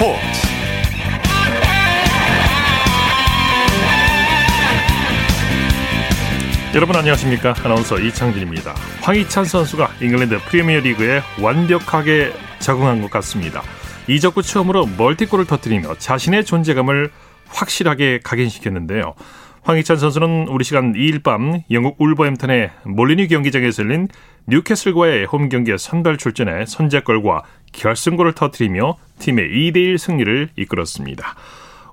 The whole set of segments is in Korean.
스포츠. 여러분 안녕하십니까? 아나운서 이창진입니다. 황희찬 선수가 잉글랜드 프리미어리그에 완벽하게 적응한 것 같습니다. 이적구 처음으로 멀티골을 터뜨리며 자신의 존재감을 확실하게 각인시켰는데요. 황희찬 선수는 우리 시간 2일 밤 영국 울버햄튼의 몰리니 경기장에서 열린 뉴캐슬과의 홈 경기에 선발 출전해 선제골과 결승골을 터뜨리며 팀의 2대1 승리를 이끌었습니다.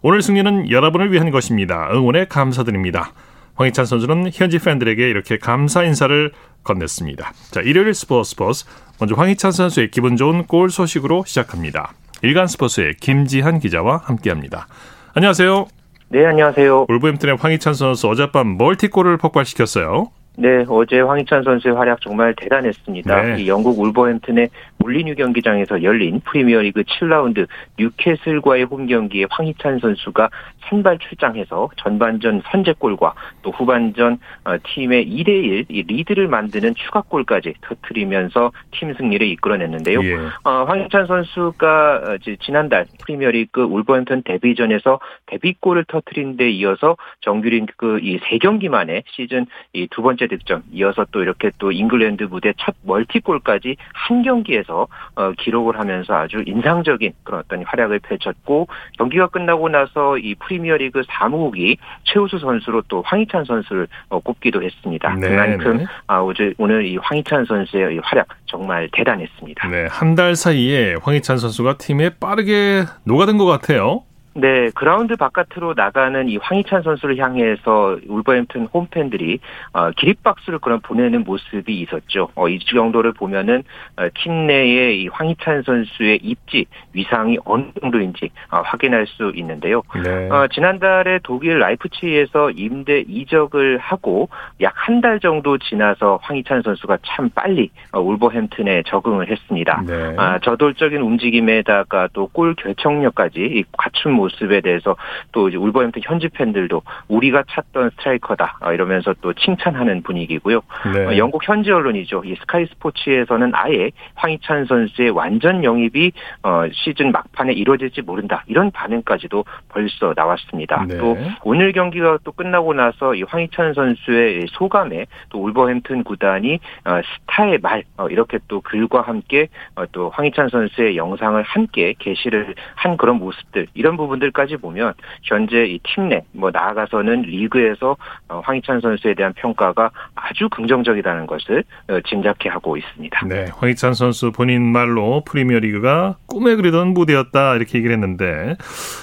오늘 승리는 여러분을 위한 것입니다. 응원에 감사드립니다. 황희찬 선수는 현지 팬들에게 이렇게 감사 인사를 건넸습니다. 자, 일요일 스포츠 스포츠 먼저 황희찬 선수의 기분 좋은 골 소식으로 시작합니다. 일간 스포츠의 김지한 기자와 함께합니다. 안녕하세요. 네, 안녕하세요. 울버햄튼의 황희찬 선수 어젯밤 멀티골을 폭발시켰어요. 네, 어제 황희찬 선수의 활약 정말 대단했습니다. 네. 이 영국 울버햄튼의 몰리뉴 경기장에서 열린 프리미어리그 7라운드 뉴캐슬과의 홈 경기에 황희찬 선수가 선발 출장해서 전반전 선제골과 또 후반전 어, 팀의 2대1 이 리드를 만드는 추가골까지 터뜨리면서 팀 승리를 이끌어냈는데요. 예. 어, 황희찬 선수가 어, 지난달 프리미어리그 울버햄튼 데뷔전에서 데뷔골을 터트린 데 이어서 정규리그 이 세 경기 만에 시즌 이 두 번째 득점 이어서 또 이렇게 또 잉글랜드 무대 첫 멀티골까지 한 경기에서 어, 기록을 하면서 아주 인상적인 그런 어떤 활약을 펼쳤고 경기가 끝나고 나서 이 프리미어리그 사무국이 최우수 선수로 또 황희찬 선수를 어, 꼽기도 했습니다. 네, 그만큼 네. 아, 오늘 이 황희찬 선수의 이 활약 정말 대단했습니다. 네, 한 달 사이에 황희찬 선수가 팀에 빠르게 녹아든 것 같아요. 네, 그라운드 바깥으로 나가는 이 황희찬 선수를 향해서 울버햄튼 홈팬들이 어, 기립박수를 그런 보내는 모습이 있었죠. 어, 이 정도를 보면은 어, 팀 내에 이 황희찬 선수의 입지 위상이 어느 정도인지 어, 확인할 수 있는데요. 네. 어, 지난달에 독일 라이프치히에서 임대 이적을 하고 약 한 달 정도 지나서 황희찬 선수가 참 빨리 어, 울버햄튼에 적응을 했습니다. 네. 아, 저돌적인 움직임에다가 또 골 결정력까지 이 갖춘 모습 에 대해서 또 이제 울버햄튼 현지 팬들도 우리가 찾던 스트라이커다 아, 이러면서 또 칭찬하는 분위기고요. 네. 어, 영국 현지 언론이죠. 이 스카이 스포츠에서는 아예 황희찬 선수의 완전 영입이 어, 시즌 막판에 이루어질지 모른다 이런 반응까지도 벌써 나왔습니다. 네. 또 오늘 경기가 또 끝나고 나서 이 황희찬 선수의 소감에 또 울버햄튼 구단이 어, 스타의 말 어, 이렇게 또 글과 함께 어, 또 황희찬 선수의 영상을 함께 게시를 한 그런 모습들 이런 부분 들까지 보면 현재 이 팀 내 뭐 나아가서는 리그에서 어, 황희찬 선수에 대한 평가가 아주 긍정적이라는 것을 어, 짐작해 하고 있습니다. 네, 황희찬 선수 본인 말로 프리미어리그가 꿈에 그리던 무대였다 이렇게 얘기를 했는데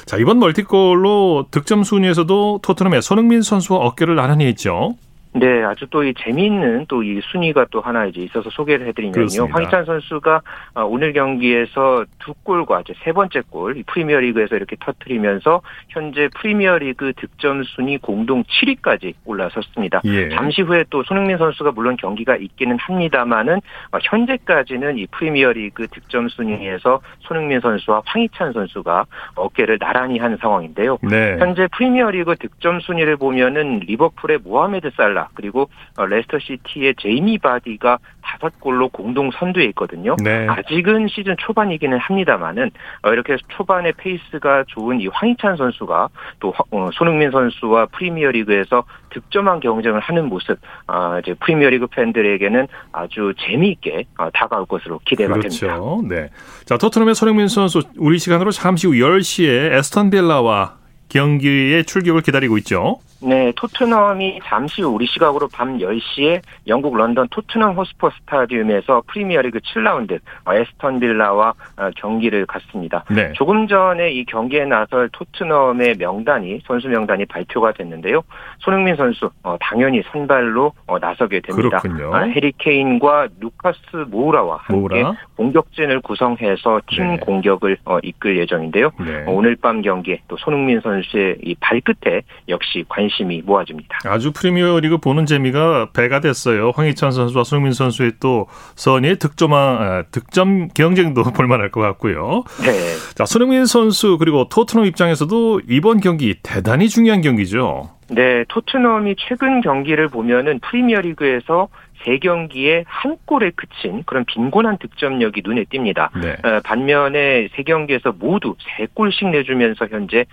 자 이번 멀티골로 득점 순위에서도 토트넘의 손흥민 선수와 어깨를 나란히 했죠. 네, 아주 또 이 재미있는 또 이 순위가 또 하나 이제 있어서 소개를 해드리면요. 황희찬 선수가 어, 오늘 경기에서 두 골과 이제 세 번째 골, 이 프리미어리그에서 이렇게 터트리면서 현재 프리미어리그 득점 순위 공동 7위까지 올라섰습니다. 예. 잠시 후에 또 손흥민 선수가 물론 경기가 있기는 합니다만은 어, 현재까지는 이 프리미어리그 득점 순위에서 손흥민 선수와 황희찬 선수가 어깨를 나란히 한 상황인데요. 네. 현재 프리미어리그 득점 순위를 보면은 리버풀의 모하메드 살라 그리고 어, 레스터 시티의 제이미 바디가 다섯 골로 공동 선두에 있거든요. 네. 아직은 시즌 초반이기는 합니다만은 어, 이렇게 초반의 페이스가 좋은 이 황희찬 선수가 또 화- 어, 손흥민 선수와 프리미어리그에서 득점왕 경쟁을 하는 모습, 아, 이제 프리미어리그 팬들에게는 아주 재미있게 어, 다가올 것으로 기대가 됩니다. 그렇죠. 네. 자, 토트넘의 손흥민 선수 우리 시간으로 잠시 후 10시에 애스턴 빌라와 경기에 출격을 기다리고 있죠. 네, 토트넘이 잠시 후 우리 시각으로 밤 10시에 영국 런던 토트넘 호스퍼 스타디움에서 프리미어리그 7라운드 어, 에스턴 빌라와 어, 경기를 갖습니다. 네. 조금 전에 이 경기에 나설 토트넘의 명단이 선수 명단이 발표가 됐는데요. 손흥민 선수 어, 당연히 선발로 어, 나서게 됩니다. 그렇군요. 아, 해리 케인과 루카스 모우라와 함께 모우라. 공격진을 구성해서 팀 네. 공격을 어, 이끌 예정인데요. 네. 어, 오늘 밤 경기에 또 손흥민 선수 의 이 발끝에 역시 관심이 모아집니다. 아주 프리미어리그 보는 재미가 배가 됐어요. 황희찬 선수와 손흥민 선수의 또 선의 득점아, 아, 득점 경쟁도 볼만할 것 같고요. 네. 자, 손흥민 선수 그리고 토트넘 입장에서도 이번 경기 대단히 중요한 경기죠. 네, 토트넘이 최근 경기를 보면은 프리미어리그에서 3경기에 한 골에 그친 그런 빈곤한 득점력이 눈에 띕니다. 네. 어, 반면에 3경기에서 모두 3골씩 내주면서 현재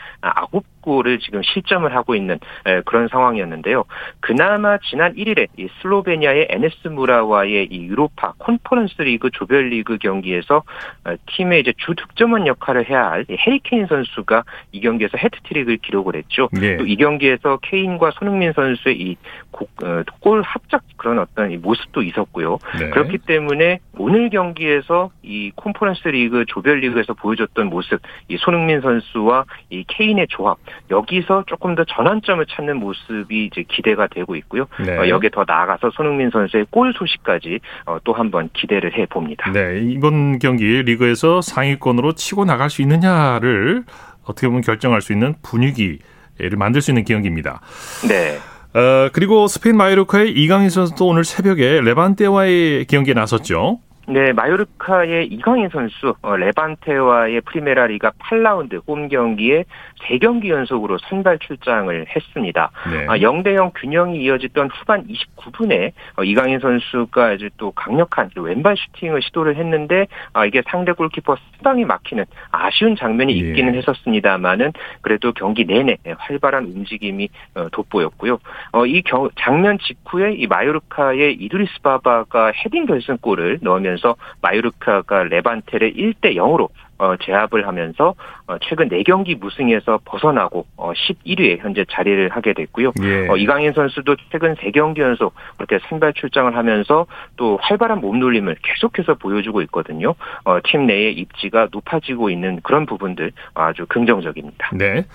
9 골을 지금 실점을 하고 있는 그런 상황이었는데요. 그나마 지난 1일에 슬로베니아의 NS 무라와의 이 유로파 콘퍼런스 리그 조별리그 경기에서 어, 팀의 이제 주 득점원 역할을 해야 할 해리 케인 선수가 이 경기에서 해트트릭을 기록을 했죠. 네. 또 이 경기에서 케인과 손흥민 선수의 이 골 어, 합작 그런 어떤 모습도 있었고요. 네. 그렇기 때문에 오늘 경기에서 이 콘퍼런스 리그 조별리그에서 보여줬던 모습, 이 손흥민 선수와 이 케인의 조합 여기서 조금 더 전환점을 찾는 모습이 이제 기대가 되고 있고요. 네. 어, 여기에 더 나아가서 손흥민 선수의 골 소식까지 어, 또 한번 기대를 해 봅니다. 네, 이번 경기 리그에서 상위권으로 치고 나갈 수 있느냐를 어떻게 보면 결정할 수 있는 분위기를 만들 수 있는 경기입니다. 네. 어, 그리고 스페인 마요르카의 이강인 선수도 오늘 새벽에 레반테와의 경기에 나섰죠. 네, 마요르카의 이강인 선수 어, 레반테와의 프리메라 리가 8라운드 홈 경기에 3경기 연속으로 선발 출장을 했습니다. 네. 아, 0대 0 균형이 이어지던 후반 29분에 어, 이강인 선수가 아주 또 강력한 왼발 슈팅을 시도를 했는데 아, 이게 상대 골키퍼 수당이 막히는 아쉬운 장면이 예. 있기는 예. 했었습니다만은 그래도 경기 내내 활발한 움직임이 어, 돋보였고요. 이 장면 직후에 이 마요르카의 이두리스 바바가 헤딩 결승골을 넣으면서 하면서 마요르카가 레반테를 1대 0으로 어, 제압을 하면서 어, 최근 4경기 무승에서 벗어나고 어, 11위에 현재 자리를 하게 됐고요. 예. 어, 이강인 선수도 최근 3경기 연속 그렇게 선발 출장을 하면서 또 활발한 몸놀림을 계속해서 보여주고 있거든요. 어, 팀 내의 입지가 높아지고 있는 그런 부분들 아주 긍정적입니다. 네.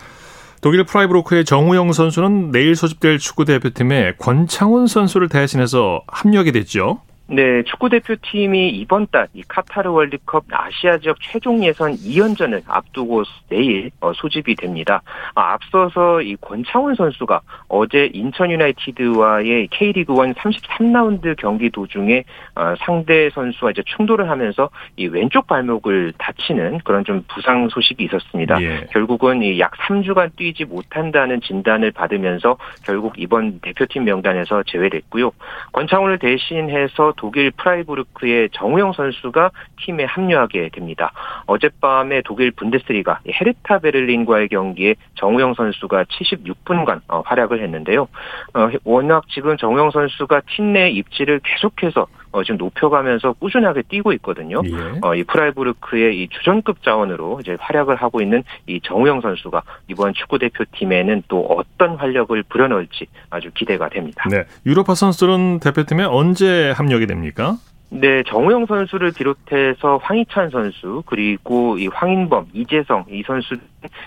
독일 프라이브로크의 정우영 선수는 내일 소집될 축구 대표팀에 권창훈 선수를 대신해서 합류하게 됐죠. 네, 축구 대표팀이 이번 달 이 카타르 월드컵 아시아 지역 최종 예선 2연전을 앞두고 내일 어, 소집이 됩니다. 아, 앞서서 이 권창훈 선수가 어제 인천 유나이티드와의 K리그 1 33라운드 경기 도중에 어, 상대 선수와 이제 충돌을 하면서 이 왼쪽 발목을 다치는 그런 좀 부상 소식이 있었습니다. 예. 결국은 약 3주간 뛰지 못한다는 진단을 받으면서 결국 이번 대표팀 명단에서 제외됐고요. 권창훈을 대신해서 독일 프라이부르크의 정우영 선수가 팀에 합류하게 됩니다. 어젯밤에 독일 분데스리가 헤르타 베를린과의 경기에 정우영 선수가 76분간 어, 활약을 했는데요. 어, 워낙 지금 정우영 선수가 팀 내 입지를 계속해서 어, 지금 높여가면서 꾸준하게 뛰고 있거든요. 예. 어, 이 프라이부르크의 이 주전급 자원으로 이제 활약을 하고 있는 이 정우영 선수가 이번 축구 대표팀에는 또 어떤 활력을 불어넣을지 아주 기대가 됩니다. 네, 유로파 선수들은 대표팀에 언제 합류하게 됩니까? 네, 정우영 선수를 비롯해서 황희찬 선수 그리고 이 황인범, 이재성 이 선수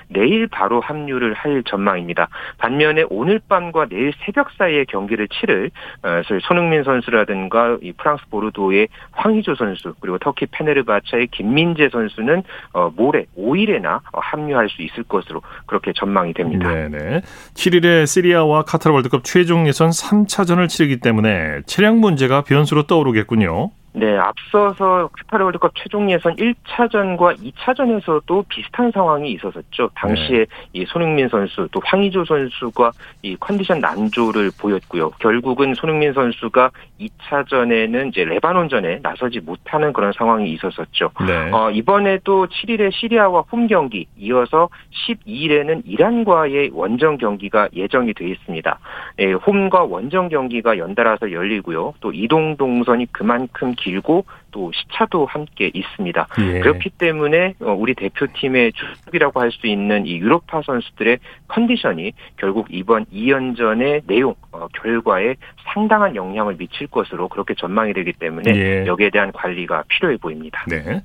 내일 바로 합류를 할 전망입니다. 반면에 오늘 밤과 내일 새벽 사이에 경기를 치를 어, 손흥민 선수라든가 이 프랑스 보르도의 황희조 선수 그리고 터키 페네르바차의 김민재 선수는 어, 모레 5일에나 합류할 수 있을 것으로 그렇게 전망이 됩니다. 네네. 7일에 시리아와 카타르 월드컵 최종 예선 3차전을 치르기 때문에 차량 문제가 변수로 떠오르겠군요. 네, 앞서서 카타르 월드컵 최종 예선 1차전과 2차전에서도 비슷한 상황이 있었었죠. 당시에 네. 이 손흥민 선수 또 황의조 선수가 이 컨디션 난조를 보였고요. 결국은 손흥민 선수가 2차전에는 이제 레바논전에 나서지 못하는 그런 상황이 있었었죠. 네. 어, 이번에도 7일에 시리아와 홈 경기 이어서 12일에는 이란과의 원정 경기가 예정이 돼 있습니다. 예, 홈과 원정 경기가 연달아서 열리고요. 또 이동 동선이 그만큼 길고 또 시차도 함께 있습니다. 예. 그렇기 때문에 어, 우리 대표팀의 주축이라고 할 수 있는 이 유로파 선수들의 컨디션이 결국 이번 2연전의 내용 어, 결과에 상당한 영향을 미칠 것으로 그렇게 전망이 되기 때문에 예. 여기에 대한 관리가 필요해 보입니다. 네.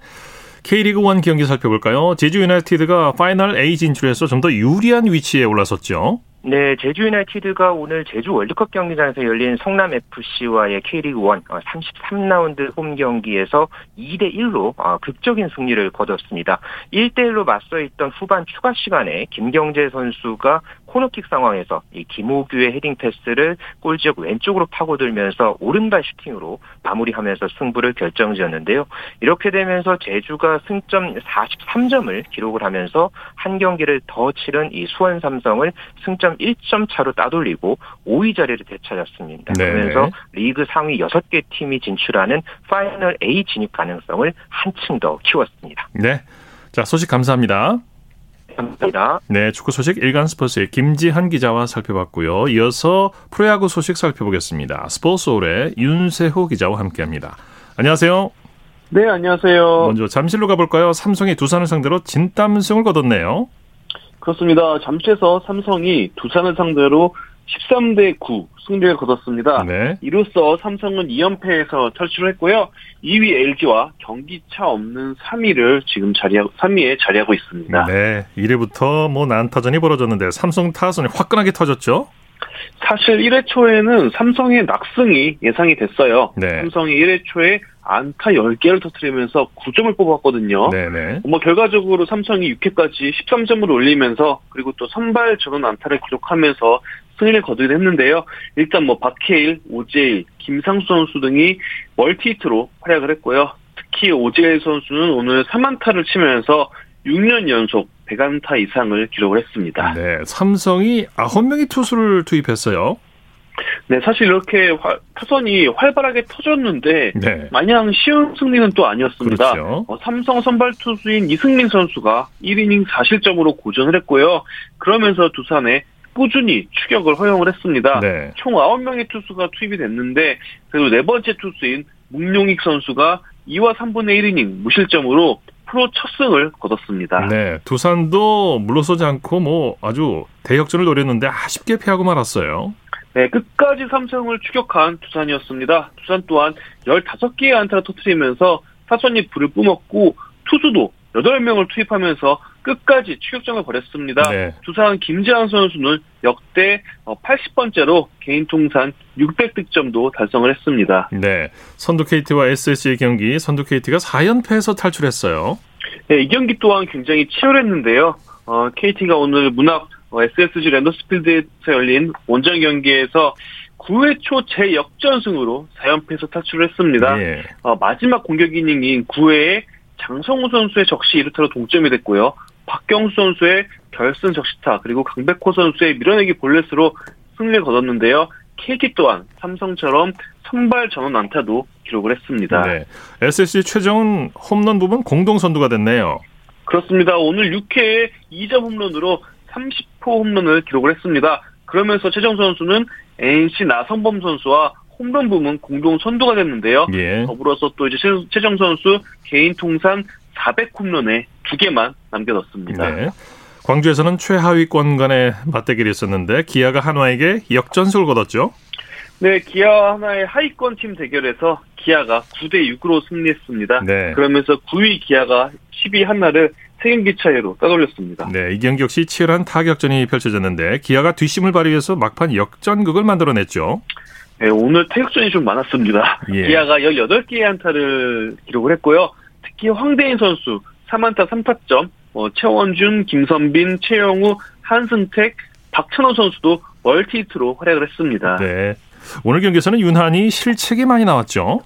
K리그 1 경기 살펴볼까요? 제주 유나이티드가 파이널 A 진출해서 좀 더 유리한 위치에 올라섰죠. 네, 제주 유나이티드가 오늘 제주 월드컵 경기장에서 열린 성남 FC와의 K리그 1 33라운드 어, 홈 경기에서 2대 1로 어, 극적인 승리를 거뒀습니다. 1대 1로 맞서 있던 후반 추가 시간에 김경재 선수가 코너킥 상황에서 이 김오규의 헤딩 패스를 골 지역 왼쪽으로 파고들면서 오른발 슈팅으로 마무리하면서 승부를 결정지었는데요. 이렇게 되면서 제주가 승점 43점을 기록을 하면서 한 경기를 더 치른 이 수원 삼성을 승점 1점 차로 따돌리고 5위 자리를 되찾았습니다. 네. 그러면서 리그 상위 6개 팀이 진출하는 파이널 A 진입 가능성을 한층 더 키웠습니다. 네. 자, 소식 감사합니다. 감사합니다. 네, 축구 소식 일간 스포츠의 김지한 기자와 살펴봤고요. 이어서 프로야구 소식 살펴보겠습니다. 스포츠서울의 윤세호 기자와 함께합니다. 안녕하세요. 네, 안녕하세요. 먼저 잠실로 가볼까요? 삼성이 두산을 상대로 진땀승을 거뒀네요. 그렇습니다. 잠실에서 삼성이 두산을 상대로 13대 9 승리를 거뒀습니다. 네. 이로써 삼성은 2연패에서 탈출을 했고요. 2위 LG와 경기차 없는 3위를 지금 자리하고 3위에 자리하고 있습니다. 네. 1회부터 뭐 난타전이 벌어졌는데 삼성 타선이 화끈하게 터졌죠. 사실 1회 초에는 삼성의 낙승이 예상이 됐어요. 네. 삼성이 1회 초에 안타 10개를 터트리면서 9점을 뽑았거든요. 네네. 뭐 결과적으로 삼성이 6회까지 13점을 올리면서 그리고 또 선발 전원 안타를 기록하면서 승리를 거두긴 했는데요. 일단 뭐 박해일, 오재일, 김상수 선수 등이 멀티히트로 활약을 했고요. 특히 오재일 선수는 오늘 3안타를 치면서 6년 연속 100안타 이상을 기록을 했습니다. 네, 삼성이 9명의 투수를 투입했어요. 네, 사실 이렇게 화, 타선이 활발하게 터졌는데 네. 마냥 쉬운 승리는 또 아니었습니다. 그렇죠. 어, 삼성 선발 투수인 이승민 선수가 1이닝 4실점으로 고전을 했고요. 그러면서 두산에 꾸준히 추격을 허용을 했습니다. 네. 총 9명의 투수가 투입이 됐는데 그래도 네 번째 투수인 문용익 선수가 2와 3분의 1이닝 무실점으로 프로 첫 승을 거뒀습니다. 네, 두산도 물러서지 않고 뭐 아주 대역전을 노렸는데 아쉽게 패하고 말았어요. 네, 끝까지 삼성을 추격한 두산이었습니다. 두산 또한 15개의 안타를 터트리면서 타선이 불을 뿜었고 투수도 8명을 투입하면서 끝까지 추격전을 벌였습니다. 네. 두산 김재환 선수는 역대 80번째로 어, 개인 통산 600득점도 달성을 했습니다. 네. 선두 KT와 SSG 경기 선두 KT가 4연패에서 탈출했어요. 네, 이 경기 또한 굉장히 치열했는데요. 어, KT가 오늘 문학 어, SSG 랜더스필드에서 열린 원정 경기에서 9회 초 재역전승으로 4연패에서 탈출을 했습니다. 예. 어, 마지막 공격 이닝인 9회에 장성우 선수의 적시 이르타로 동점이 됐고요. 박경수 선수의 결승 적시타 그리고 강백호 선수의 밀어내기 볼넷으로 승리를 거뒀는데요. KT 또한 삼성처럼 선발 전원 안타도 기록을 했습니다. 네. SSG 최정 홈런 부분 공동 선두가 됐네요. 그렇습니다. 오늘 6회에 2점 홈런으로 30호 홈런을 기록을 했습니다. 그러면서 최정 선수는 NC 나성범 선수와 홈런 부문 공동 선두가 됐는데요. 예. 더불어서 또 이제 최정 선수 개인 통산 400홈런에 두 개만 남겨뒀습니다. 네. 광주에서는 최하위권 간의 맞대결이 있었는데 기아가 한화에게 역전승을 거뒀죠. 네, 기아와 하나의 하위권 팀 대결에서 기아가 9대 6으로 승리했습니다. 네. 그러면서 9위 기아가 10위 한나를 세경기 차이로 따돌렸습니다. 네, 이 경기 역시 치열한 타격전이 펼쳐졌는데 기아가 뒷심을 발휘해서 막판 역전극을 만들어냈죠. 네, 오늘 타격전이 좀 많았습니다. 예. 기아가 18개의 한타를 기록을 했고요. 특히 황대인 선수 3안타 3타점, 어, 최원준, 김선빈, 최영우, 한승택, 박찬호 선수도 멀티히트로 활약을 했습니다. 네. 오늘 경기에서는 윤한이 실책이 많이 나왔죠.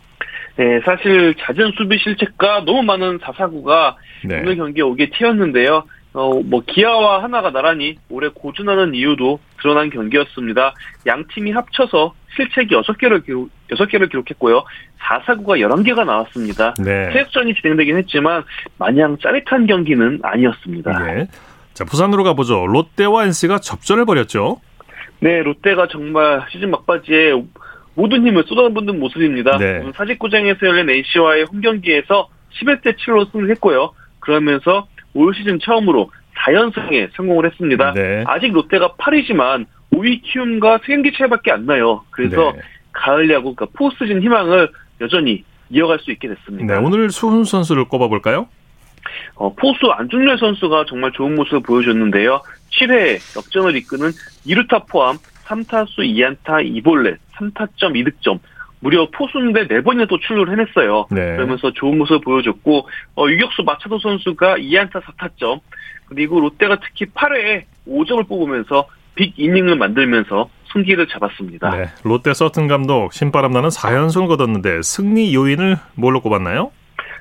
네, 사실 잦은 수비 실책과 너무 많은 사사구가 네. 오늘 경기에 오게 튀었는데요. 어, 뭐, 기아와 하나가 나란히 올해 고준하는 이유도 드러난 경기였습니다. 양 팀이 합쳐서 실책이 6개를 기록, 6개를 기록했고요. 4사구가 11개가 나왔습니다. 네. 체육전이 진행되긴 했지만, 마냥 짜릿한 경기는 아니었습니다. 네. 자, 부산으로 가보죠. 롯데와 NC가 접전을 벌였죠. 네, 롯데가 정말 시즌 막바지에 모든 힘을 쏟아붓는 모습입니다. 네. 사직구장에서 열린 NC와의 홈 경기에서 11대 7로 승리했고요. 그러면서 올 시즌 처음으로 4연승에 성공을 했습니다. 네. 아직 롯데가 8위지만 5위 키움과 3경기 차이밖에 안 나요. 그래서 네. 가을 야구, 그러니까 포스즌 희망을 여전히 이어갈 수 있게 됐습니다. 네, 오늘 수훈 선수를 꼽아볼까요? 어, 포수 안중렬 선수가 정말 좋은 모습을 보여줬는데요. 7회 역전을 이끄는 2루타 포함 3타수 2안타 2볼넷 3타점 2득점 무려 포수인데 네 번이나 또 출루를 해냈어요. 네. 그러면서 좋은 모습을 보여줬고 어, 유격수 마차도 선수가 2안타 4타점 그리고 롯데가 특히 8회에 5점을 뽑으면서 빅 이닝을 만들면서 승기를 잡았습니다. 네, 롯데 서튼 감독 신바람 나는 4연승을 거뒀는데 승리 요인을 뭘로 꼽았나요?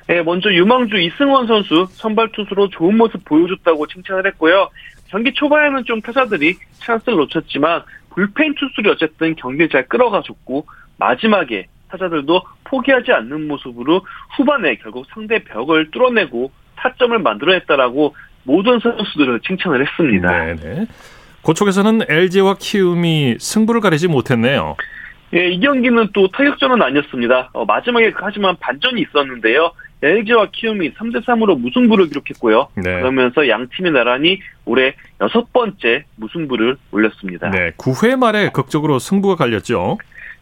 네, 먼저 유망주 이승원 선수 선발 투수로 좋은 모습 보여줬다고 칭찬을 했고요. 경기 초반에는 좀 타자들이 찬스를 놓쳤지만 불펜 투수들이 어쨌든 경기를 잘 끌어가줬고 마지막에 타자들도 포기하지 않는 모습으로 후반에 결국 상대 벽을 뚫어내고 타점을 만들어냈다라고 모든 선수들을 칭찬을 했습니다. 네네. 고쪽에서는 LG와 키움이 승부를 가리지 못했네요. 예, 이 경기는 또 타격전은 아니었습니다. 어, 마지막에 하지만 반전이 있었는데요. LG와 키움이 3대 3으로 무승부를 기록했고요. 네. 그러면서 양 팀이 나란히 올해 여섯 번째 무승부를 올렸습니다. 네, 9회 말에 극적으로 승부가 갈렸죠.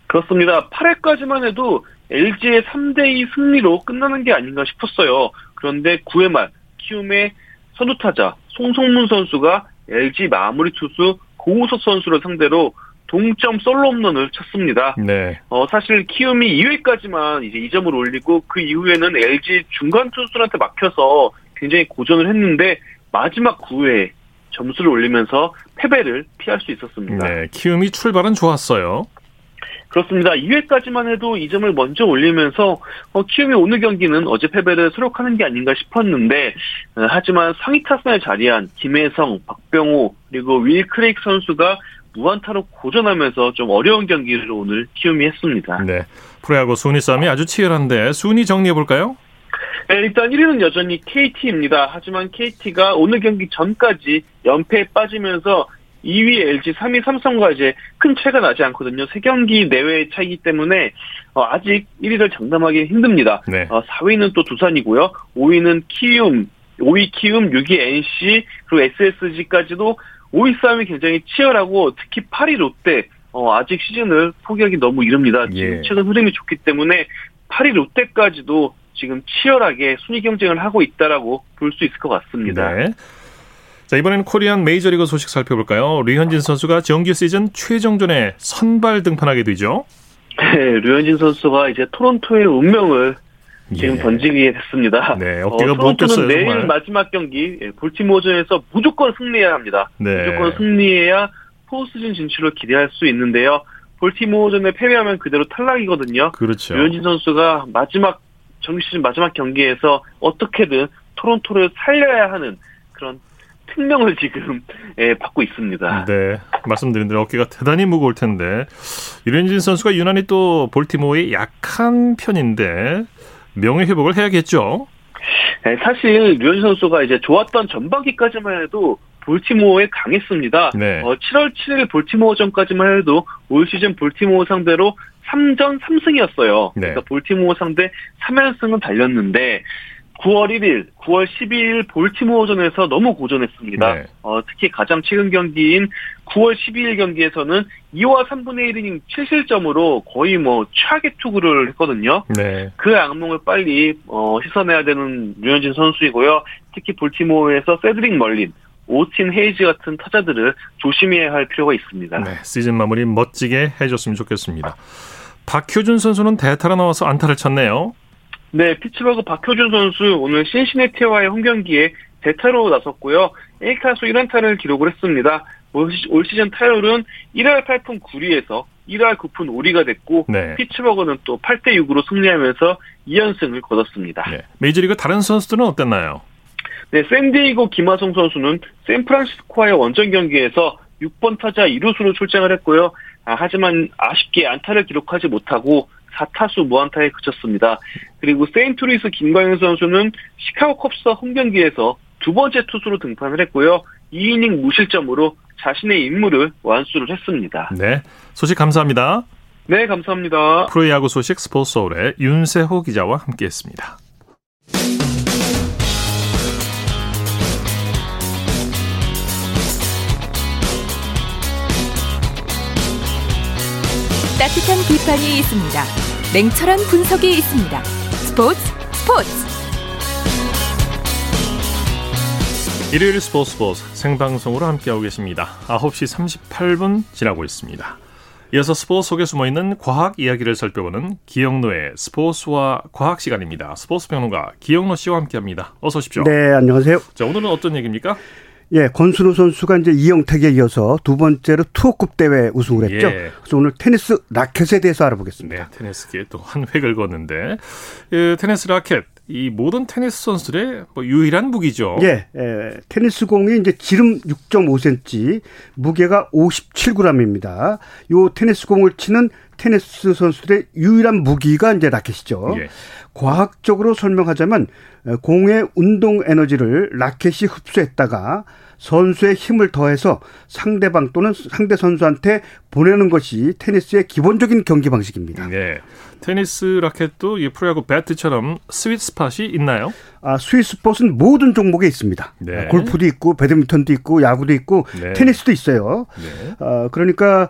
그렇습니다. 8회까지만 해도 LG의 3대 2 승리로 끝나는 게 아닌가 싶었어요. 그런데 9회 말 키움의 선두 타자 송성문 선수가 LG 마무리 투수 고우석 선수를 상대로 동점 솔로 홈런을 쳤습니다. 네. 어, 사실 키움이 2회까지만 이제 2점을 올리고 그 이후에는 LG 중간 투수한테 막혀서 굉장히 고전을 했는데 마지막 9회에 점수를 올리면서 패배를 피할 수 있었습니다. 네, 키움이 출발은 좋았어요. 그렇습니다. 2회까지만 해도 2점을 먼저 올리면서 어, 키움이 오늘 경기는 어제 패배를 수록하는 게 아닌가 싶었는데 어, 하지만 상위 타선에 자리한 김혜성, 박병호 그리고 윌 크레이크 선수가 무안타로 고전하면서 좀 어려운 경기를 오늘 키움이 했습니다. 네. 프로야구 순위 싸움이 아주 치열한데 순위 정리해 볼까요? 네, 일단 1위는 여전히 KT입니다. 하지만 KT가 오늘 경기 전까지 연패에 빠지면서 2위 LG, 3위 삼성과 이제 큰 차이가 나지 않거든요. 3경기 내외의 차이기 때문에 어, 아직 1위를 장담하기 힘듭니다. 네. 어, 4위는 또 두산이고요. 5위는 키움, 5위 키움, 6위 NC, 그리고 SSG까지도 5위 싸움이 굉장히 치열하고 특히 8위 롯데 어, 아직 시즌을 포기하기 너무 이릅니다. 지금 예. 최근 흐름이 좋기 때문에 8위 롯데까지도 지금 치열하게 순위 경쟁을 하고 있다라고 볼 수 있을 것 같습니다. 네. 자, 이번에는 코리안 메이저리그 소식 살펴볼까요? 류현진 선수가 정규 시즌 최종전에 선발 등판하게 되죠. 네, 류현진 선수가 이제 토론토의 운명을 지금 예. 던지게 됐습니다. 네, 어깨가 어, 토론토는 내일 정말. 마지막 경기 예, 볼티모어전에서 무조건 승리해야 합니다. 네. 무조건 승리해야 포스즌 진출을 기대할 수 있는데요. 볼티모어전에 패배하면 그대로 탈락이거든요. 그렇죠. 류현진 선수가 마지막 정규 시즌 마지막 경기에서 어떻게든 토론토를 살려야 하는 그런 특명을 지금 예, 받고 있습니다. 네, 말씀드린 대로 어깨가 대단히 무거울 텐데 유현진 선수가 유난히 또 볼티모어의 약한 편인데 명예 회복을 해야겠죠. 네, 사실 류현진 선수가 이제 좋았던 전반기까지만 해도 볼티모어에 강했습니다. 네. 어, 7월 7일 볼티모어전까지만 해도 올 시즌 볼티모어 상대로 3전 3승이었어요. 네. 그러니까 볼티모어 상대 3연승은 달렸는데 9월 1일, 9월 12일 볼티모어전에서 너무 고전했습니다. 네. 어, 특히 가장 최근 경기인 9월 12일 경기에서는 2와 3분의 1이닝 7실점으로 거의 뭐 최악의 투구를 했거든요. 네. 그 악몽을 빨리 어, 씻어내야 되는 류현진 선수이고요. 특히 볼티모어에서 세드릭 멀린스, 오스틴 헤이즈 같은 타자들을 조심해야 할 필요가 있습니다. 네, 시즌 마무리 멋지게 해줬으면 좋겠습니다. 박효준 선수는 대타로 나와서 안타를 쳤네요. 네, 피츠버그 박효준 선수 오늘 신시내티와의 홈 경기에 대타로 나섰고요. 1타수 1안타를 기록을 했습니다. 올 시즌 타율은 1할 8푼 9리에서 1할 9푼 5리가 됐고 네. 피츠버그는 또 8대 6으로 승리하면서 2연승을 거뒀습니다. 네. 메이저리그 다른 선수들은 어땠나요? 네, 샌디에이고 김하성 선수는 샌프란시스코와의 원정 경기에서 6번 타자 2루수로 출장을 했고요. 아, 하지만 아쉽게 안타를 기록하지 못하고 4타수 무안타에 그쳤습니다. 그리고 세인트루이스 김광현 선수는 시카고 컵스 홈경기에서 두 번째 투수로 등판을 했고요. 2이닝 무실점으로 자신의 임무를 완수를 했습니다. 네. 소식 감사합니다. 네, 감사합니다. 프로야구 소식 스포츠 서울의 윤세호 기자와 함께했습니다. 따뜻한 비판이 있습니다. 냉철한 분석이 있습니다. 스포츠 스포츠. 일요일 스포츠 스포츠 생방송으로 함께하고 계십니다. 9시 38분 지나고 있습니다. 이어서 스포츠 속에 숨어있는 과학 이야기를 살펴보는 기영노의 스포츠와 과학 시간입니다. 스포츠 평론가 기영노 씨와 함께합니다. 어서 오십시오. 네, 안녕하세요. 자, 오늘은 어떤 얘기입니까? 예, 권순우 선수가 이제 이영택에 이어서 두 번째로 투어급 대회 우승을 했죠. 예. 그래서 오늘 테니스 라켓에 대해서 알아보겠습니다. 네, 테니스계에 또한 획을 걷는데 그 테니스 라켓 이 모든 테니스 선수들의 뭐 유일한 무기죠. 예, 예, 테니스 공이 이제 지름 6.5cm, 무게가 57g입니다. 요 테니스 공을 치는 테니스 선수들의 유일한 무기가 이제 라켓이죠. 예. 과학적으로 설명하자면 공의 운동 에너지를 라켓이 흡수했다가 선수의 힘을 더해서 상대방 또는 상대 선수한테 보내는 것이 테니스의 기본적인 경기 방식입니다. 네. 테니스 라켓도 이 프로야구 배트처럼 스윗 스팟이 있나요? 아, 스윗 스팟은 모든 종목에 있습니다. 네. 골프도 있고 배드민턴도 있고 야구도 있고 네. 테니스도 있어요. 네. 어, 그러니까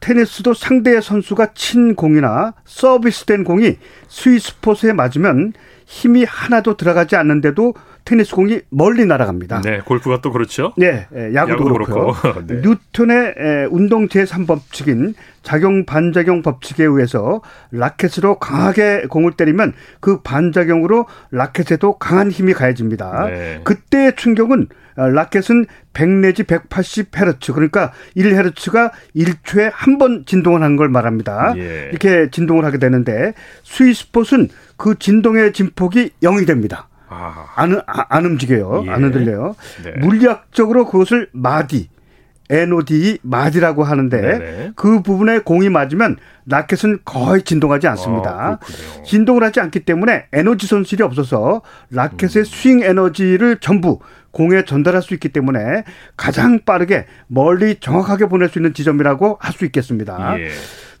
테니스도 상대 선수가 친 공이나 서비스된 공이 스윗 스폿에 맞으면 힘이 하나도 들어가지 않는데도 테니스 공이 멀리 날아갑니다. 네, 골프가 또 그렇죠. 네, 예, 야구도, 야구도 그렇고 네. 뉴턴의 예, 운동 제3 법칙인 작용 반작용 법칙에 의해서 라켓으로 강하게 공을 때리면 그 반작용으로 라켓에도 강한 힘이 가해집니다. 네. 그때의 충격은 어, 라켓은 100 내지 180헤르츠 그러니까 1헤르츠가 1초에 한 번 진동을 하는 걸 말합니다. 예. 이렇게 진동을 하게 되는데 스위스폿은 그 진동의 진폭이 0이 됩니다. 아. 안, 아, 안 움직여요. 예. 안 흔들려요. 네. 물리학적으로 그것을 마디, NOD 마디라고 하는데 네네. 그 부분에 공이 맞으면 라켓은 거의 진동하지 않습니다. 아, 진동을 하지 않기 때문에 에너지 손실이 없어서 라켓의 음. 스윙 에너지를 전부 공에 전달할 수 있기 때문에 가장 빠르게 멀리 정확하게 보낼 수 있는 지점이라고 할 수 있겠습니다. 예.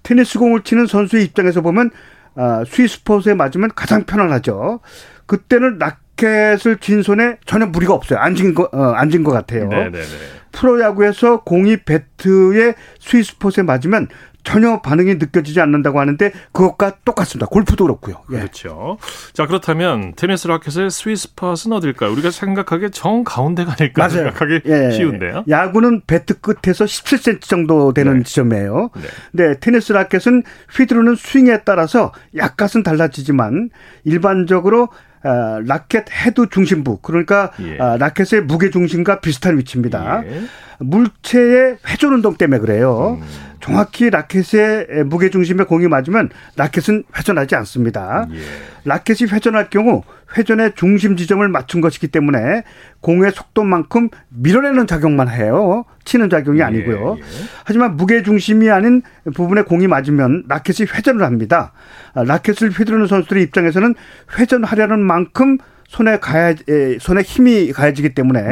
테니스 공을 치는 선수의 입장에서 보면 아, 스위스포트에 맞으면 가장 편안하죠. 그때는 라켓을 쥔 손에 전혀 무리가 없어요. 앉은 거, 어, 앉은 것 같아요. 네네네. 프로야구에서 공이 배트에 스위스폿에 맞으면 전혀 반응이 느껴지지 않는다고 하는데 그것과 똑같습니다. 골프도 그렇고요. 예. 그렇죠. 자 그렇다면 테니스 라켓의 스위스팟은 어딜까요? 우리가 생각하기에 정 가운데가 아닐까 맞아요. 생각하기 예. 쉬운데요. 야구는 배트 끝에서 17cm 정도 되는 네. 지점이에요. 네. 근데 테니스 라켓은 휘두르는 스윙에 따라서 약간은 달라지지만 일반적으로 아, 라켓 헤드 중심부 그러니까 예. 아, 라켓의 무게 중심과 비슷한 위치입니다. 예. 물체의 회전 운동 때문에 그래요. 음. 정확히 라켓의 무게 중심에 공이 맞으면 라켓은 회전하지 않습니다. 예. 라켓이 회전할 경우 회전의 중심 지점을 맞춘 것이기 때문에 공의 속도만큼 밀어내는 작용만 해요. 치는 작용이 예, 아니고요. 예, 예. 하지만 무게 중심이 아닌 부분에 공이 맞으면 라켓이 회전을 합니다. 아, 라켓을 휘두르는 선수들의 입장에서는 회전하려는 만큼 손에 가야 손에 힘이 가해지기 때문에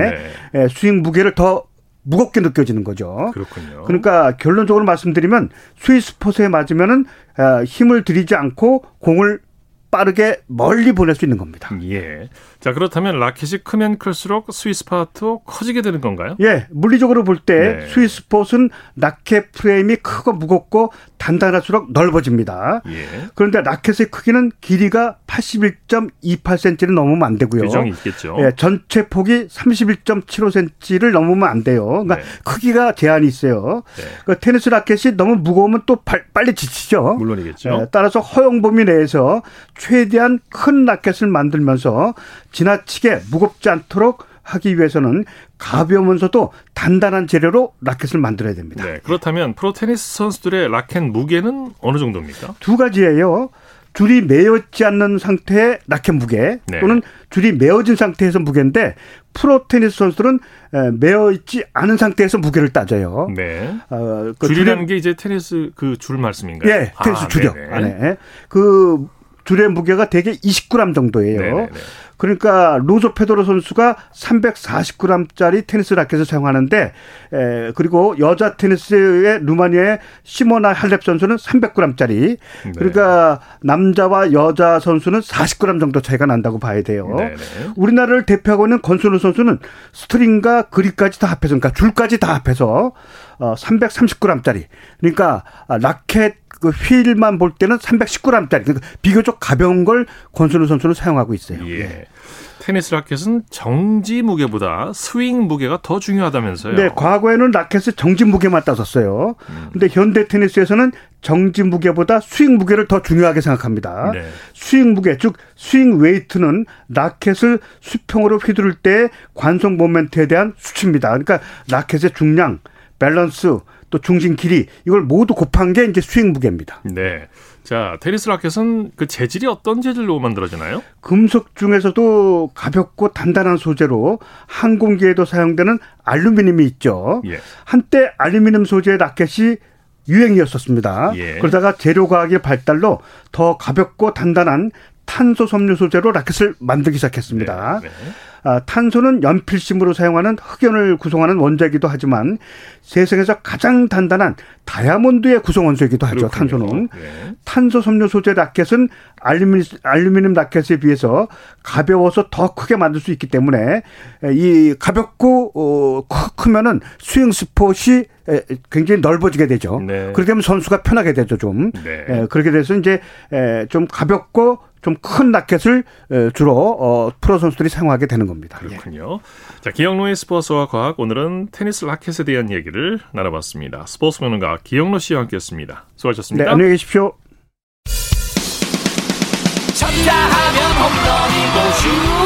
네. 스윙 무게를 더 무겁게 느껴지는 거죠. 그렇군요. 그러니까 결론적으로 말씀드리면 스위스포트에 맞으면은 아, 힘을 들이지 않고 공을 빠르게 멀리 보낼 수 있는 겁니다. 예. 자, 그렇다면 라켓이 크면 클수록 스위스팟도 커지게 되는 건가요? 예. 물리적으로 볼때 네. 스위스폿은 라켓 프레임이 크고 무겁고 단단할수록 넓어집니다. 예. 그런데 라켓의 크기는 길이가 81.28cm를 넘으면 안 되고요. 규정이 있겠죠. 예. 전체 폭이 31.75cm를 넘으면 안 돼요. 그러니까 네. 크기가 제한이 있어요. 네. 그 테니스 라켓이 너무 무거우면 또 빨리 지치죠. 물론이겠죠. 예. 따라서 허용 범위 내에서 최대한 큰 라켓을 만들면서 지나치게 무겁지 않도록 하기 위해서는 가벼우면서도 단단한 재료로 라켓을 만들어야 됩니다. 네, 그렇다면 프로 테니스 선수들의 라켓 무게는 어느 정도입니까? 두 가지예요. 줄이 매어있지 않는 상태의 라켓 무게 네. 또는 줄이 매어진 상태에서 무게인데 프로 테니스 선수들은 매어 있지 않은 상태에서 무게를 따져요. 네. 어, 그 줄이라는 줄이, 게 이제 테니스 그 줄 말씀인가요? 예, 테니스 아, 줄이요. 안에 그 줄의 무게가 대개 20g 정도예요. 네네네. 그러니까 로조 페도로 선수가 340g짜리 테니스 라켓을 사용하는데 에, 그리고 여자 테니스의 루마니아의 시모나 할렙 선수는 300g짜리. 네. 그러니까 남자와 여자 선수는 40g 정도 차이가 난다고 봐야 돼요. 네 네. 우리나라를 대표하고 있는 권순우 선수는 스트링과 그립까지 다 합해서 그러니까 줄까지 다 합해서 어 330g짜리. 그러니까 아, 라켓 그 휠만 볼 때는 319g짜리. 그러니까 비교적 가벼운 걸 권순우 선수는 사용하고 있어요. 예. 예. 테니스 라켓은 정지 무게보다 스윙 무게가 더 중요하다면서요? 네, 과거에는 라켓을 정지 무게만 따졌어요. 음. 근데 현대 테니스에서는 정지 무게보다 스윙 무게를 더 중요하게 생각합니다. 네. 스윙 무게, 즉 swing weight는 라켓을 수평으로 휘두를 때 관성 모멘트에 대한 수치입니다. 그러니까 라켓의 중량, 밸런스, 또 중심 길이 이걸 모두 곱한 게 이제 스윙 무게입니다. 네. 자, 테니스 라켓은 그 재질이 어떤 재질로 만들어지나요? 금속 중에서도 가볍고 단단한 소재로 항공기에도 사용되는 알루미늄이 있죠. 예. 한때 알루미늄 소재의 라켓이 유행이었었습니다. 예. 그러다가 재료과학의 발달로 더 가볍고 단단한 탄소 섬유 소재로 라켓을 만들기 시작했습니다. 네, 네. 아, 탄소는 연필심으로 사용하는 흑연을 구성하는 원자이기도 하지만 세상에서 가장 단단한 다이아몬드의 구성 원소이기도 하죠. 그렇군요. 탄소는 네. 탄소 섬유 소재 라켓은 알루미늄, 알루미늄 라켓에 비해서 가벼워서 더 크게 만들 수 있기 때문에 이 가볍고 어, 크면은 스윙 스폿이 굉장히 넓어지게 되죠. 네. 그렇게 되면 선수가 편하게 되죠, 좀. 네. 에, 그렇게 돼서 이제 에, 좀 가볍고 좀 큰 라켓을 주로 어, 프로 선수들이 사용하게 되는 겁니다. 그렇군요. 예. 자, 기영로의 스포츠와 과학 오늘은 테니스 라켓에 대한 얘기를 나눠봤습니다. 스포츠 평론가 기영로 씨와 함께했습니다. 수고하셨습니다. 네, 안녕히 계십시오. 쳤다 하면 홈런이고 슛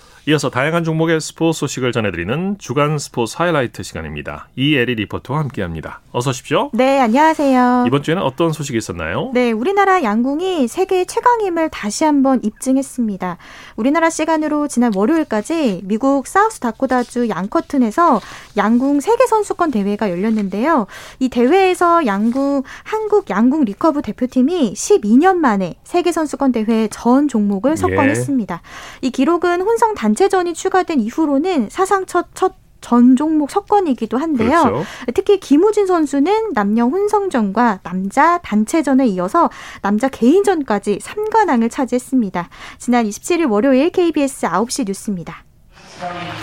이어서 다양한 종목의 스포츠 소식을 전해드리는 주간 스포츠 하이라이트 시간입니다. 이에리 리포터와 함께합니다. 어서 오십시오. 네, 안녕하세요. 이번 주에는 어떤 소식이 있었나요? 네, 우리나라 양궁이 세계 최강임을 다시 한번 입증했습니다. 우리나라 시간으로 지난 월요일까지 미국 사우스 다코다주 양크턴에서 양궁 세계 선수권 대회가 열렸는데요. 이 대회에서 양궁 한국 양궁 리커브 대표팀이 12년 만에 세계 선수권 대회 전 종목을 석권했습니다. 예. 이 기록은 혼성 단 단체전이 추가된 이후로는 사상 첫, 첫 전 종목 석권이기도 한데요. 그렇죠. 특히 김우진 선수는 남녀 혼성전과 남자 단체전에 이어서 남자 개인전까지 3관왕을 차지했습니다. 지난 27일 월요일 KBS 9시 뉴스입니다.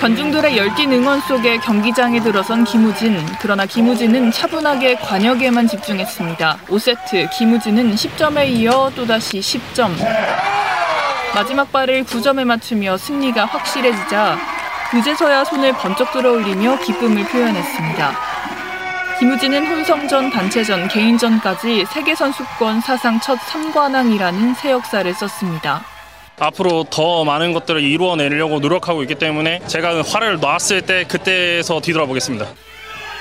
관중들의 열띤 응원 속에 경기장에 들어선 김우진. 그러나 김우진은 차분하게 관역에만 집중했습니다. 5세트 김우진은 10점에 이어 또다시 10점. 마지막 발을 9점에 맞추며 승리가 확실해지자 그제서야 손을 번쩍 들어 올리며 기쁨을 표현했습니다. 김우진은 혼성전, 단체전, 개인전까지 세계 선수권 사상 첫 3관왕이라는 새 역사를 썼습니다. 앞으로 더 많은 것들을 이루어내려고 노력하고 있기 때문에 제가 활을 놨을 때 그때에서 뒤돌아보겠습니다.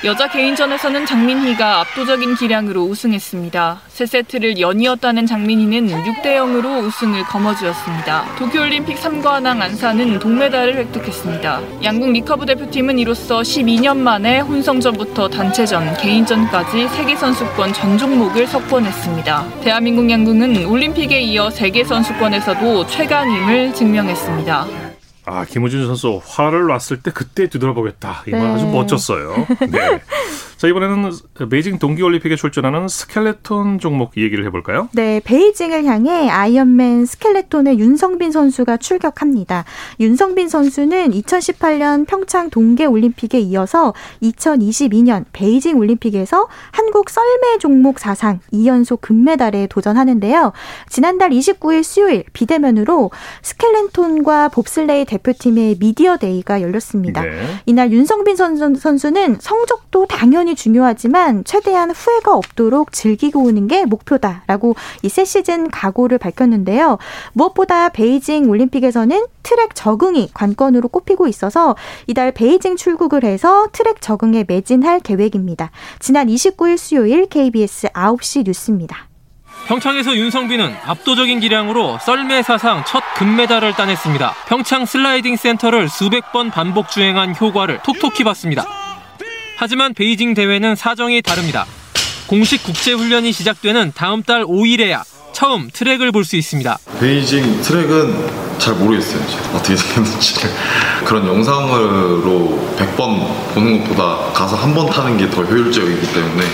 여자 개인전에서는 장민희가 압도적인 기량으로 우승했습니다. 세 세트를 연이어 따낸 장민희는 6대 0으로 우승을 거머쥐었습니다. 도쿄올림픽 3관왕 안산은 동메달을 획득했습니다. 양궁 리커브 대표팀은 이로써 12년 만에 혼성전부터 단체전, 개인전까지 세계 선수권 전 종목을 석권했습니다. 대한민국 양궁은 올림픽에 이어 세계 선수권에서도 최강임을 증명했습니다. 아, 김우진 선수 활을 놨을 때 그때 뒤돌아보겠다. 이말 네. 아주 멋졌어요. 네. 자, 이번에는 베이징 동계올림픽에 출전하는 스켈레톤 종목 얘기를 해볼까요? 네, 베이징을 향해 아이언맨 스켈레톤의 윤성빈 선수가 출격합니다. 윤성빈 선수는 2018년 평창 동계올림픽에 이어서 2022년 베이징 올림픽에서 한국 썰매 종목 사상 2연속 금메달에 도전하는데요. 지난달 29일 수요일 비대면으로 스켈레톤과 봅슬레이 대표팀의 미디어 데이가 열렸습니다. 네. 이날 윤성빈 선수는 성적도 당연히 당연히 중요하지만 최대한 후회가 없도록 즐기고 오는 게 목표다라고 이 새 시즌 각오를 밝혔는데요. 무엇보다 베이징 올림픽에서는 트랙 적응이 관건으로 꼽히고 있어서 이달 베이징 출국을 해서 트랙 적응에 매진할 계획입니다. 지난 29일 수요일 KBS 9시 뉴스입니다. 평창에서 윤성빈은 압도적인 기량으로 썰매 사상 첫 금메달을 따냈습니다. 평창 슬라이딩 센터를 수백 번 반복 주행한 효과를 톡톡히 봤습니다. 하지만 베이징 대회는 사정이 다릅니다. 공식 국제 훈련이 시작되는 다음 달 5일에야 처음 트랙을 볼 수 있습니다. 베이징 트랙은 잘 모르겠어요. 어떻게 생겼는지. 그런 영상으로 100번 보는 것보다 가서 한 번 타는 게 더 효율적이기 때문에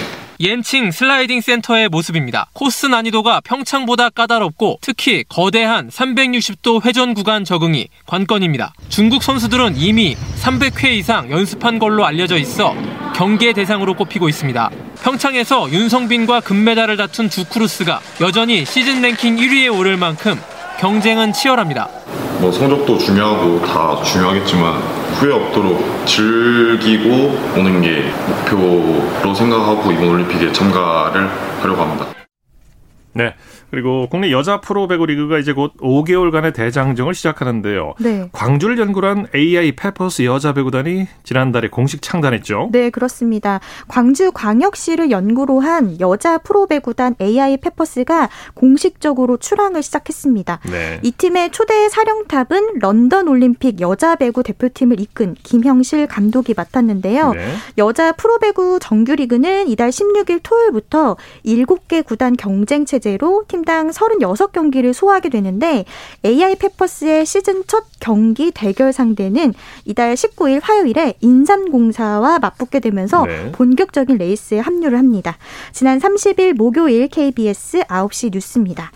옌칭 슬라이딩 센터의 모습입니다. 코스 난이도가 평창보다 까다롭고 특히 거대한 360도 회전 구간 적응이 관건입니다. 중국 선수들은 이미 300회 이상 연습한 걸로 알려져 있어 경계 대상으로 꼽히고 있습니다. 평창에서 윤성빈과 금메달을 다툰 두쿠르스가 여전히 시즌 랭킹 1위에 오를 만큼 경쟁은 치열합니다. 뭐 성적도 중요하고 다 중요하겠지만 후회 없도록 즐기고 오는 게 목표로 생각하고 이번 올림픽에 참가를 하려고 합니다. 네. 그리고 국내 여자 프로 배구 리그가 이제 곧 5개월간의 대장정을 시작하는데요. 네. 광주를 연고로 한 AI 페퍼스 여자 배구단이 지난달에 공식 창단했죠. 네, 그렇습니다. 광주 광역시를 연고로 한 여자 프로 배구단 AI 페퍼스가 공식적으로 출항을 시작했습니다. 네. 이 팀의 초대 사령탑은 런던 올림픽 여자 배구 대표팀을 이끈 김형실 감독이 맡았는데요. 네. 여자 프로 배구 정규 리그는 이달 16일 토요일부터 7개 구단 경쟁 체제로 팀 팀당 36경기를 소화하게 되는데 AI 페퍼스의 시즌 첫 경기 대결 상대는 이달 19일 화요일에 인삼공사와 맞붙게 되면서 네. 본격적인 레이스에 합류를 합니다. 지난 30일 목요일 KBS 9시 뉴스입니다.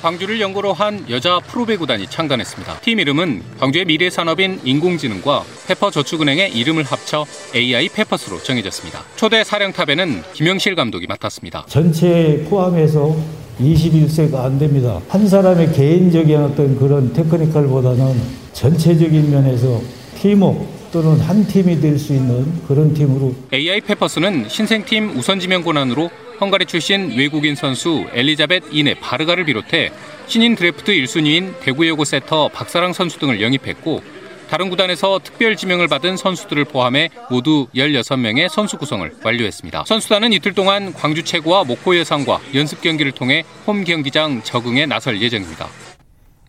광주를 연고로 한 여자 프로배구단이 창단했습니다. 팀 이름은 광주의 미래 산업인 인공지능과 페퍼저축은행의 이름을 합쳐 AI 페퍼스로 정해졌습니다. 초대 사령탑에는 김형실 감독이 맡았습니다. 전체 포함해서 21세가 안 됩니다. 한 사람의 개인적인 어떤 그런 technical보다는 전체적인 면에서 팀워크 또는 한 팀이 될 수 있는 그런 팀으로 AI 페퍼스는 신생팀 우선 지명 권한으로 헝가리 출신 외국인 선수 엘리자벳 이네 바르가를 비롯해 신인 드래프트 1순위인 대구여고 세터 박사랑 선수 등을 영입했고 다른 구단에서 특별 지명을 받은 선수들을 포함해 모두 16명의 선수 구성을 완료했습니다. 선수단은 이틀 동안 광주 최고와 목포 여상과 연습 경기를 통해 홈 경기장 적응에 나설 예정입니다.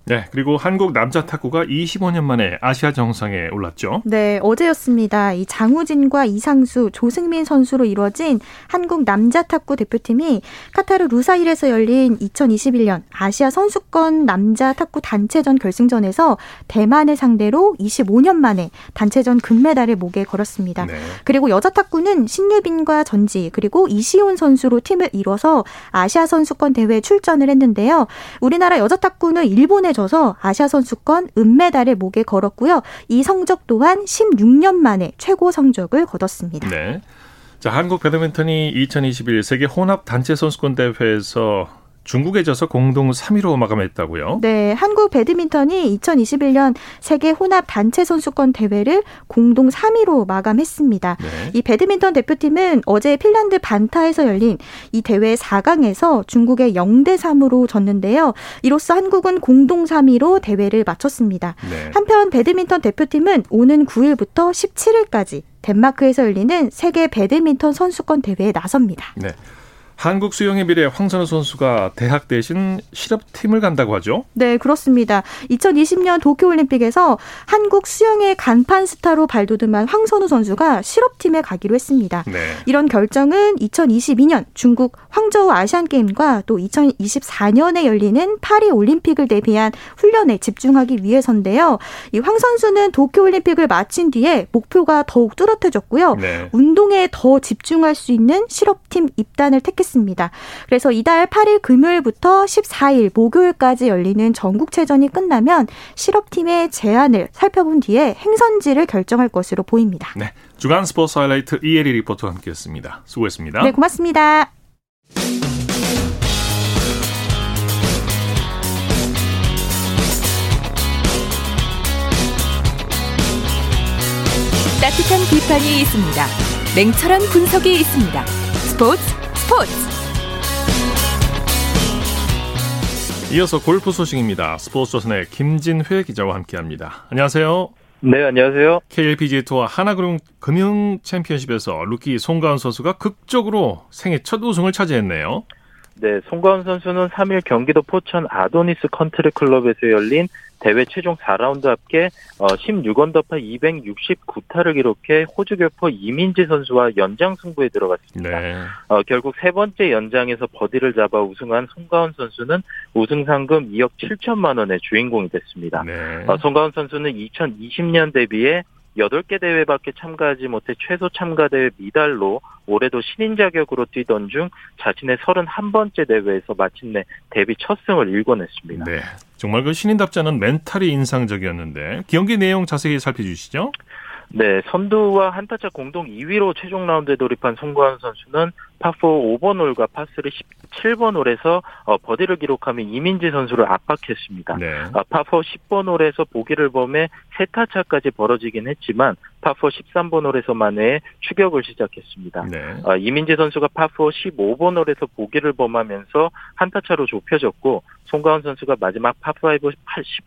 네, 그리고 한국 남자 탁구가 25년 만에 아시아 정상에 올랐죠. 네, 어제였습니다. 이 장우진과 이상수, 조승민 선수로 이루어진 한국 남자 탁구 대표팀이 카타르 루사일에서 열린 2021년 아시아 선수권 남자 탁구 단체전 결승전에서 대만을 상대로 25년 만에 단체전 금메달을 목에 걸었습니다. 네. 그리고 여자 탁구는 신유빈과 전지 그리고 이시온 선수로 팀을 이뤄서 아시아 선수권 대회에 출전을 했는데요. 우리나라 여자 탁구는 일본에 져서 아시아 선수권 은메달을 목에 걸었고요. 이 성적 또한 16년 만에 최고 성적을 거뒀습니다. 네. 자, 한국 배드민턴이 2021 세계 혼합 단체 선수권 대회에서 중국에 져서 공동 3위로 마감했다고요? 네, 한국 배드민턴이 2021년 세계 혼합 단체 선수권 대회를 공동 3위로 마감했습니다. 네. 이 배드민턴 대표팀은 어제 핀란드 반타에서 열린 이 대회 4강에서 중국의 0대 3으로 졌는데요. 이로써 한국은 공동 3위로 대회를 마쳤습니다. 네. 한편 배드민턴 대표팀은 오는 9일부터 17일까지 덴마크에서 열리는 세계 배드민턴 선수권 대회에 나섭니다. 네. 한국 수영의 미래 황선우 선수가 대학 대신 실업팀을 간다고 하죠? 네, 그렇습니다. 2020년 도쿄올림픽에서 한국 수영의 간판 스타로 발돋움한 황선우 선수가 실업팀에 가기로 했습니다. 네. 이런 결정은 2022년 중국 황저우 아시안게임과 또 2024년에 열리는 파리 올림픽을 대비한 훈련에 집중하기 위해서인데요. 이 황 선수는 도쿄올림픽을 마친 뒤에 목표가 더욱 뚜렷해졌고요. 네. 운동에 더 집중할 수 있는 실업팀 입단을 택했습니다. 했습니다. 그래서 이달 8일 금요일부터 14일 목요일까지 열리는 전국체전이 끝나면 실업팀의 제안을 살펴본 뒤에 행선지를 결정할 것으로 보입니다. 네. 주간 스포츠 하이라이트 이혜리 리포터와 함께했습니다. 수고했습니다. 네, 고맙습니다. 따뜻한 비판이 있습니다. 냉철한 분석이 있습니다. 스포츠 스포츠 이어서 골프 소식입니다. 스포츠 조선의 김진회 기자와 함께합니다. 안녕하세요. 네, 안녕하세요. KLPGA 투어 하나금융 금융 챔피언십에서 루키 송가은 선수가 극적으로 생애 첫 우승을 차지했네요. 네, 송가은 선수는 3일 경기도 포천 아도니스 컨트리 클럽에서 열린 대회 최종 4라운드 합계 16언더파 어, 269타를 기록해 호주 교포 이민지 선수와 연장 승부에 들어갔습니다. 네. 어, 결국 세 번째 연장에서 버디를 잡아 우승한 송가훈 선수는 우승 상금 2억 7천만 원의 주인공이 됐습니다. 네. 어, 송가훈 선수는 2020년 대비해 8개 대회밖에 참가하지 못해 최소 참가 대회 미달로 올해도 신인 자격으로 뛰던 중 자신의 31번째 대회에서 마침내 데뷔 첫 승을 일궈냈습니다. 네. 정말 그 신인답지 않은 멘탈이 인상적이었는데 경기 내용 자세히 살펴주시죠. 네, 선두와 한타차 공동 2위로 최종 라운드에 돌입한 송가은 선수는 파4 5번 홀과 파3 17번 홀에서 어, 버디를 기록하며 이민지 선수를 압박했습니다. 네. 파4 10번 홀에서 보기를 범해 세타차까지 벌어지긴 했지만 파4 13번 홀에서 만에 추격을 시작했습니다. 네. 어, 이민지 선수가 파4 15번 홀에서 보기를 범하면서 한타차로 좁혀졌고 송가은 선수가 마지막 파5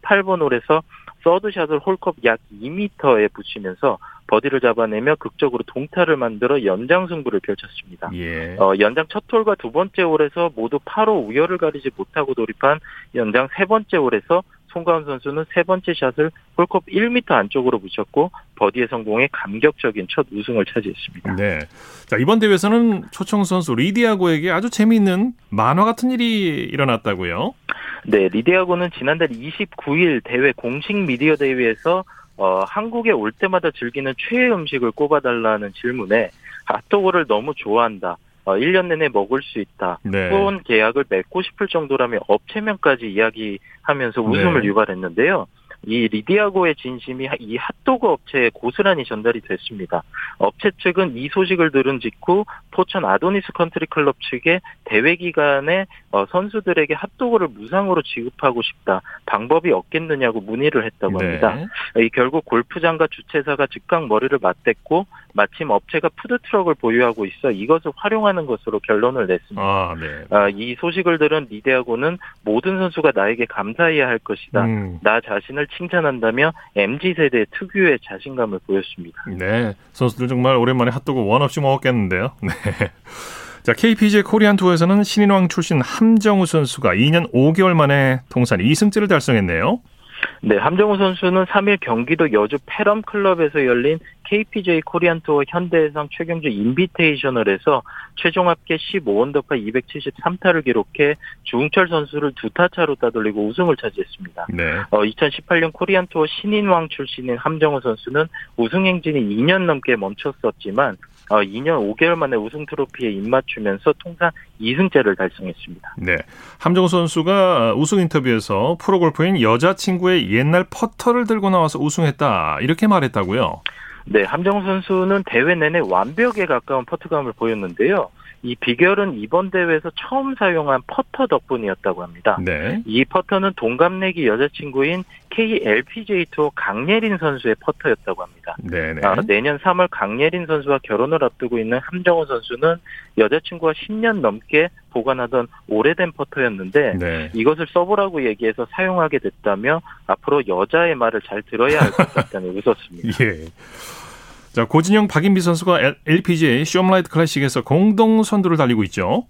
18번 홀에서 서드샷을 홀컵 약 2m에 붙이면서 버디를 잡아내며 극적으로 동타를 만들어 연장 승부를 펼쳤습니다. 예. 어, 연장 첫 홀과 두 번째 홀에서 모두 8호 우열을 가리지 못하고 돌입한 연장 세 번째 홀에서 송가훈 선수는 세 번째 샷을 홀컵 1m 안쪽으로 붙였고 버디에 성공해 감격적인 첫 우승을 차지했습니다. 네. 자, 이번 대회에서는 초청 선수 리디아고에게 아주 재미있는 만화 같은 일이 일어났다고요? 네, 리디아고는 지난달 29일 대회 공식 미디어 대회에서 어, 한국에 올 때마다 즐기는 최애 음식을 꼽아달라는 질문에 핫도그를 너무 좋아한다. 어, 1년 내내 먹을 수 있다. 네. 후원 계약을 맺고 싶을 정도라며 업체명까지 이야기하면서 웃음을 네. 유발했는데요. 이 리디아고의 진심이 이 핫도그 업체에 고스란히 전달이 됐습니다. 업체 측은 이 소식을 들은 직후 포천 아도니스 컨트리 클럽 측에 대회 기간에 어, 선수들에게 핫도그를 무상으로 지급하고 싶다. 방법이 없겠느냐고 문의를 했다고 네. 합니다. 네. 이 결국 골프장과 주최사가 즉각 머리를 맞댔고 마침 업체가 푸드트럭을 보유하고 있어 이것을 활용하는 것으로 결론을 냈습니다. 아, 네. 아, 이 소식을 들은 리디아고는 모든 선수가 나에게 감사해야 할 것이다. 음. 나 자신을 칭찬한다며 MZ 세대 특유의 자신감을 보였습니다. 네, 선수들 정말 오랜만에 핫도그 원 없이 먹었겠는데요. 네. 자, KPGA 코리안 투어에서는 신인왕 출신 함정우 선수가 2년 5개월 만에 통산 2승째를 달성했네요. 네, 함정우 선수는 3일 경기도 여주 페럼 클럽에서 열린 KPGA 코리안 투어 현대해상 최경주 인비테이셔널에서 최종 합계 15언더파 273타를 기록해 주흥철 선수를 두 타 차로 따돌리고 우승을 차지했습니다. 네. 어, 2018년 코리안 투어 신인왕 출신인 함정우 선수는 우승 행진이 2년 넘게 멈췄었지만 어, 2년 5개월 만에 우승 트로피에 입맞추면서 통산 2승째를 달성했습니다. 네. 함정우 선수가 우승 인터뷰에서 프로골퍼인 여자친구의 옛날 퍼터를 들고 나와서 우승했다. 이렇게 말했다고요? 네. 함정우 선수는 대회 내내 완벽에 가까운 퍼트감을 보였는데요. 이 비결은 이번 대회에서 처음 사용한 퍼터 덕분이었다고 합니다. 네. 이 퍼터는 동갑내기 여자친구인 KLPGA 투어 강예린 선수의 퍼터였다고 합니다. 네 아, 내년 3월 강예린 선수와 결혼을 앞두고 있는 함정우 선수는 여자친구와 10년 넘게 보관하던 오래된 퍼터였는데 네. 이것을 써보라고 얘기해서 사용하게 됐다며 앞으로 여자의 말을 잘 들어야 할 것 같다는 웃었습니다. 예. 자, 고진영 박인비 선수가 LPGA 숍라이트 클래식에서 공동 선두를 달리고 있죠.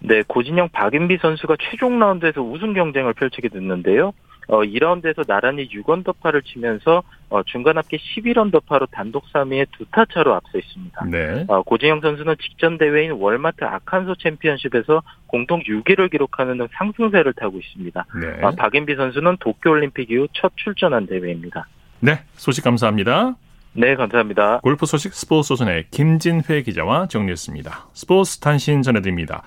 네, 고진영 박인비 선수가 최종 라운드에서 우승 경쟁을 펼치게 됐는데요. 어, 2라운드에서 나란히 6언더파를 치면서 어, 중간 합계 11언더파로 단독 3위에 두 타 차로 앞서 있습니다. 네. 어, 고진영 선수는 직전 대회인 월마트 아칸소 챔피언십에서 공동 6위를 기록하는 등 상승세를 타고 있습니다. 네. 어, 박인비 선수는 도쿄올림픽 이후 첫 출전한 대회입니다. 네, 소식 감사합니다. 네, 감사합니다. 골프 소식 스포츠 조선의 김진회 기자와 정리했습니다. 스포츠 단신 전해드립니다.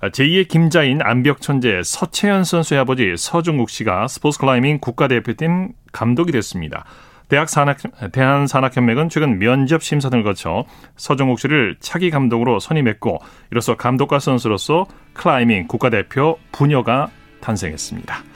제2의 김자인 암벽 천재 서채연 선수의 아버지 서정국 씨가 스포츠 클라이밍 국가대표팀 감독이 됐습니다. 대학 산악, 대한산악연맹은 최근 면접 심사 등을 거쳐 서정국 씨를 차기 감독으로 선임했고 이로써 감독과 선수로서 클라이밍 국가대표 부녀가 탄생했습니다.